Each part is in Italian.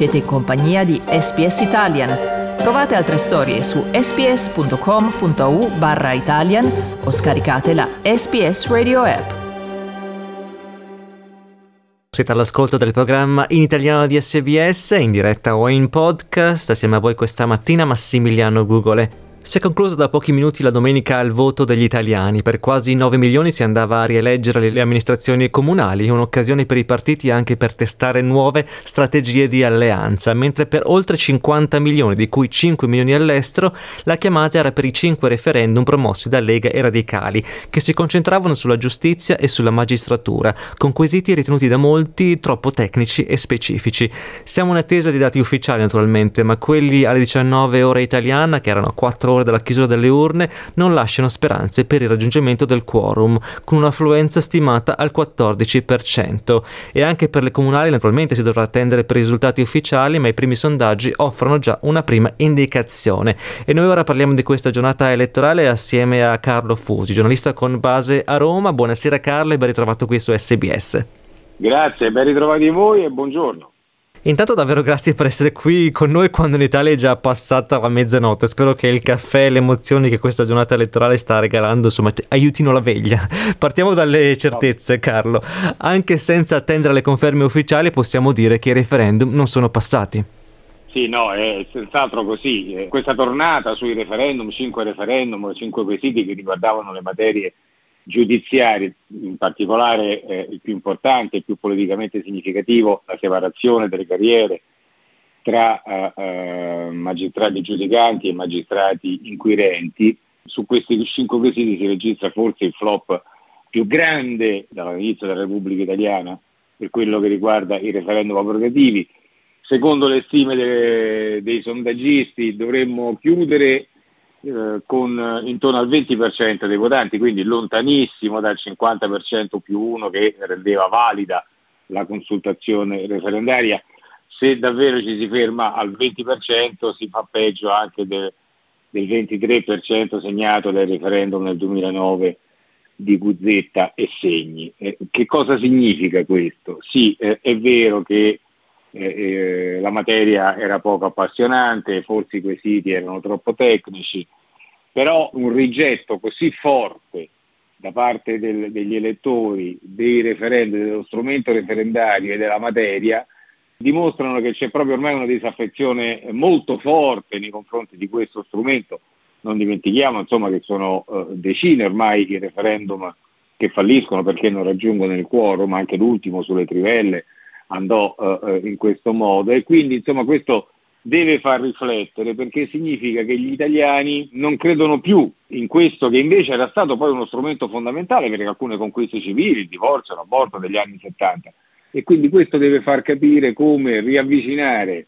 Siete in compagnia di SPS Italian. Trovate altre storie su sps.com.au barra Italian o scaricate la SPS Radio app. Siete all'ascolto del programma in italiano di SBS, in diretta o in podcast. Assieme a voi questa mattina Massimiliano Gugole. Si è conclusa da pochi minuti la domenica al voto degli italiani. Per quasi 9 milioni si andava a rieleggere le amministrazioni comunali, un'occasione per i partiti anche per testare nuove strategie di alleanza, mentre per oltre 50 milioni, di cui 5 milioni all'estero, la chiamata era per i 5 referendum promossi da Lega e Radicali, che si concentravano sulla giustizia e sulla magistratura, con quesiti ritenuti da molti troppo tecnici e specifici. Siamo in attesa di dati ufficiali naturalmente, ma quelli alle 19 ore italiana, che erano 4 ore dalla chiusura delle urne non lasciano speranze per il raggiungimento del quorum, con un'affluenza stimata al 14%. E anche per le comunali naturalmente si dovrà attendere per i risultati ufficiali, ma i primi sondaggi offrono già una prima indicazione. E noi ora parliamo di questa giornata elettorale assieme a Carlo Fusi, giornalista con base a Roma. Buonasera Carlo e ben ritrovato qui su SBS. Grazie, ben ritrovati voi e buongiorno. Intanto davvero grazie per essere qui con noi quando in Italia è già passata la mezzanotte. Spero che il caffè e le emozioni che questa giornata elettorale sta regalando insomma, aiutino la veglia. Partiamo dalle certezze, Carlo. Anche senza attendere le conferme ufficiali possiamo dire che i referendum non sono passati. Sì, no, è senz'altro così. Eh, questa tornata sui referendum, cinque referendum, cinque quesiti che riguardavano le materie giudiziari, in particolare eh, il più importante, il più politicamente significativo, la separazione delle carriere tra eh, eh, magistrati giudicanti e magistrati inquirenti. Su questi cinque quesiti si registra forse il flop più grande dall'inizio della Repubblica Italiana per quello che riguarda i referendum abrogativi. Secondo le stime de- dei sondaggisti dovremmo chiudere eh, con intorno al 20% dei votanti, quindi lontanissimo dal 50% più uno che rendeva valida la consultazione referendaria. Se davvero ci si ferma al 20% si fa peggio anche de, del 23% segnato dal referendum nel 2009 di Guzzetta e Segni. Eh, che cosa significa questo? Sì, eh, è vero che eh, eh, la materia era poco appassionante, forse i quesiti erano troppo tecnici, però un rigetto così forte da parte del, degli elettori dei referendum, dello strumento referendario e della materia, dimostrano che c'è proprio ormai una disaffezione molto forte nei confronti di questo strumento. Non dimentichiamo insomma, che sono uh, decine ormai i referendum che falliscono perché non raggiungono il quorum, anche l'ultimo sulle trivelle andò uh, in questo modo. E quindi insomma questo deve far riflettere perché significa che gli italiani non credono più in questo che invece era stato poi uno strumento fondamentale per alcune conquiste civili, il divorzio, l'aborto degli anni 70 e quindi questo deve far capire come riavvicinare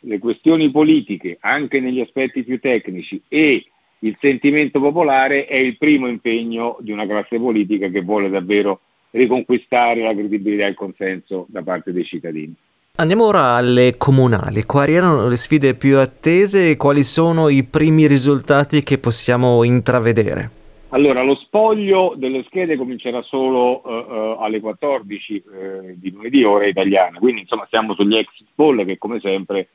le questioni politiche anche negli aspetti più tecnici e il sentimento popolare è il primo impegno di una classe politica che vuole davvero riconquistare la credibilità e il consenso da parte dei cittadini. Andiamo ora alle comunali. Quali erano le sfide più attese e quali sono i primi risultati che possiamo intravedere? Allora, lo spoglio delle schede comincerà solo uh, uh, alle 14 uh, di lunedì, ora italiana, quindi insomma siamo sugli exit poll che come sempre,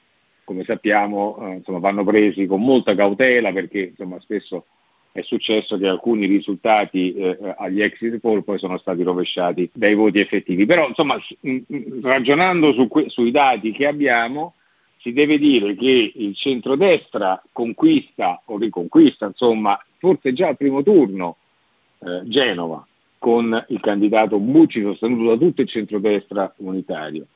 come sappiamo, insomma, vanno presi con molta cautela perché insomma, spesso è successo che alcuni risultati eh, agli exit poll poi sono stati rovesciati dai voti effettivi. Però insomma, ragionando su que- sui dati che abbiamo, si deve dire che il centrodestra conquista o riconquista, insomma, forse già al primo turno eh, Genova con il candidato Bucci sostenuto da tutto il centrodestra unitario.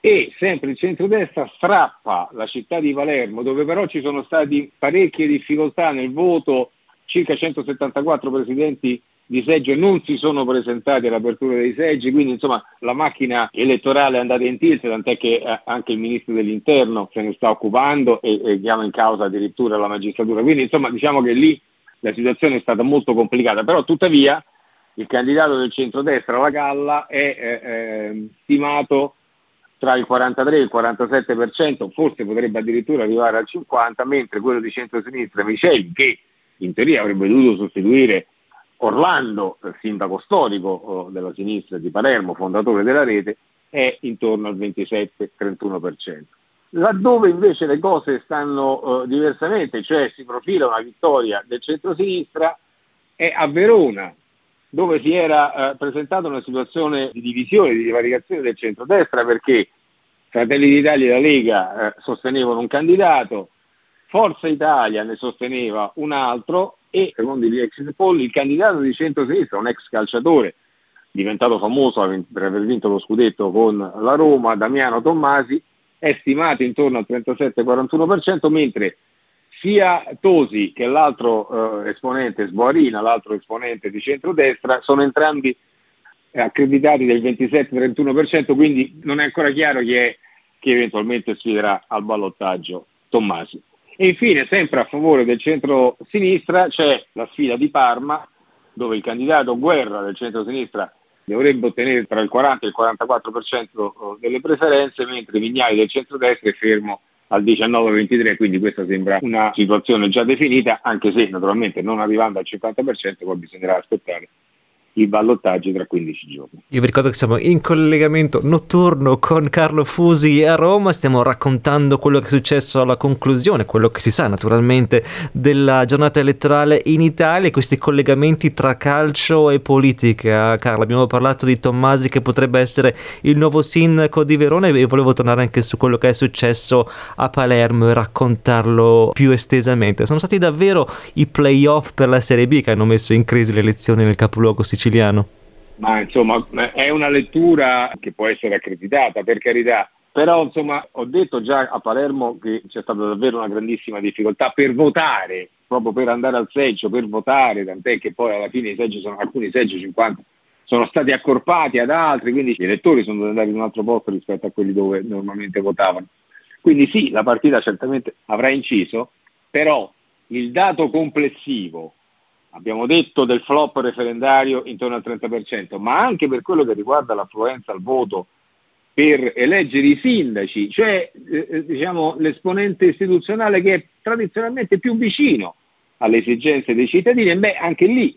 E sempre il centrodestra strappa la città di Palermo, dove però ci sono state parecchie difficoltà nel voto circa 174 presidenti di seggio non si sono presentati all'apertura dei seggi, quindi insomma la macchina elettorale è andata in tilt, tant'è che eh, anche il ministro dell'interno se ne sta occupando e, e chiama in causa addirittura la magistratura. Quindi insomma diciamo che lì la situazione è stata molto complicata, però tuttavia il candidato del centrodestra, la Galla, è eh, eh, stimato tra il 43 e il 47%, forse potrebbe addirittura arrivare al 50%, mentre quello di centrosinistra Miceli, che in teoria avrebbe dovuto sostituire Orlando, sindaco storico oh, della sinistra di Palermo, fondatore della rete, è intorno al 27-31%. Laddove invece le cose stanno uh, diversamente, cioè si profila una vittoria del centro-sinistra, è a Verona, dove si era uh, presentata una situazione di divisione, di divaricazione del centro-destra, perché Fratelli d'Italia e la Lega uh, sostenevano un candidato, Forza Italia ne sosteneva un altro e, secondo gli exit poll, il candidato di centro-sinistra, un ex calciatore, diventato famoso per aver vinto lo scudetto con la Roma, Damiano Tommasi, è stimato intorno al 37-41%, mentre sia Tosi che l'altro eh, esponente, Sboarina, l'altro esponente di centrodestra, sono entrambi accreditati del 27-31%, quindi non è ancora chiaro chi è che eventualmente sfiderà al ballottaggio Tommasi. E infine, sempre a favore del centro-sinistra, c'è la sfida di Parma, dove il candidato Guerra del centro-sinistra dovrebbe ottenere tra il 40 e il 44% delle preferenze, mentre Vignali del centrodestra è fermo al 19-23, quindi questa sembra una situazione già definita, anche se naturalmente non arrivando al 50% poi bisognerà aspettare i ballottaggi tra 15 giorni. Io vi ricordo che siamo in collegamento notturno con Carlo Fusi a Roma, stiamo raccontando quello che è successo alla conclusione, quello che si sa naturalmente della giornata elettorale in Italia, questi collegamenti tra calcio e politica. Carlo, abbiamo parlato di Tommasi che potrebbe essere il nuovo sindaco di Verona e volevo tornare anche su quello che è successo a Palermo e raccontarlo più estesamente. Sono stati davvero i playoff per la Serie B che hanno messo in crisi le elezioni nel capoluogo siciliano siciliano? Ma insomma è una lettura che può essere accreditata, per carità. Però insomma ho detto già a Palermo che c'è stata davvero una grandissima difficoltà per votare, proprio per andare al seggio, per votare, tant'è che poi alla fine seggi sono alcuni seggi 50 sono stati accorpati ad altri, quindi gli elettori sono andare in un altro posto rispetto a quelli dove normalmente votavano. Quindi sì, la partita certamente avrà inciso, però il dato complessivo abbiamo detto del flop referendario intorno al 30%, ma anche per quello che riguarda l'affluenza al voto per eleggere i sindaci, cioè eh, eh, diciamo, l'esponente istituzionale che è tradizionalmente più vicino alle esigenze dei cittadini, beh, anche lì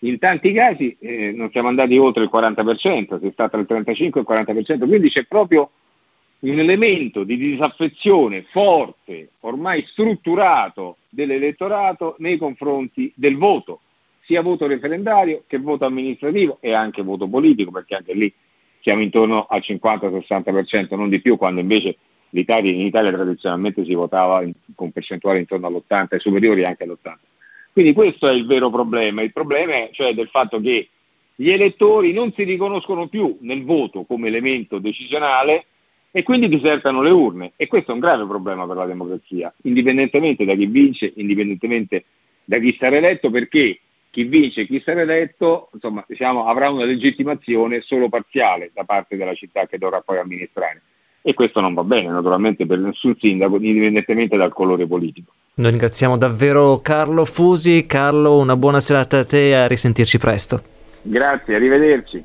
in tanti casi eh, non siamo andati oltre il 40%, si è stato il 35 e il 40%, quindi c'è proprio un elemento di disaffezione forte, ormai strutturato dell'elettorato nei confronti del voto, sia voto referendario che voto amministrativo e anche voto politico, perché anche lì siamo intorno al 50-60%, non di più, quando invece l'Italia, in Italia tradizionalmente si votava in, con percentuali intorno all'80 e superiori anche all'80. Quindi questo è il vero problema, il problema è cioè del fatto che gli elettori non si riconoscono più nel voto come elemento decisionale e quindi disertano le urne e questo è un grave problema per la democrazia, indipendentemente da chi vince, indipendentemente da chi sarà eletto, perché chi vince e chi sarà eletto insomma, diciamo, avrà una legittimazione solo parziale da parte della città che dovrà poi amministrare. E questo non va bene naturalmente per nessun sindaco, indipendentemente dal colore politico. Noi ringraziamo davvero Carlo Fusi. Carlo, una buona serata a te e a risentirci presto. Grazie, arrivederci.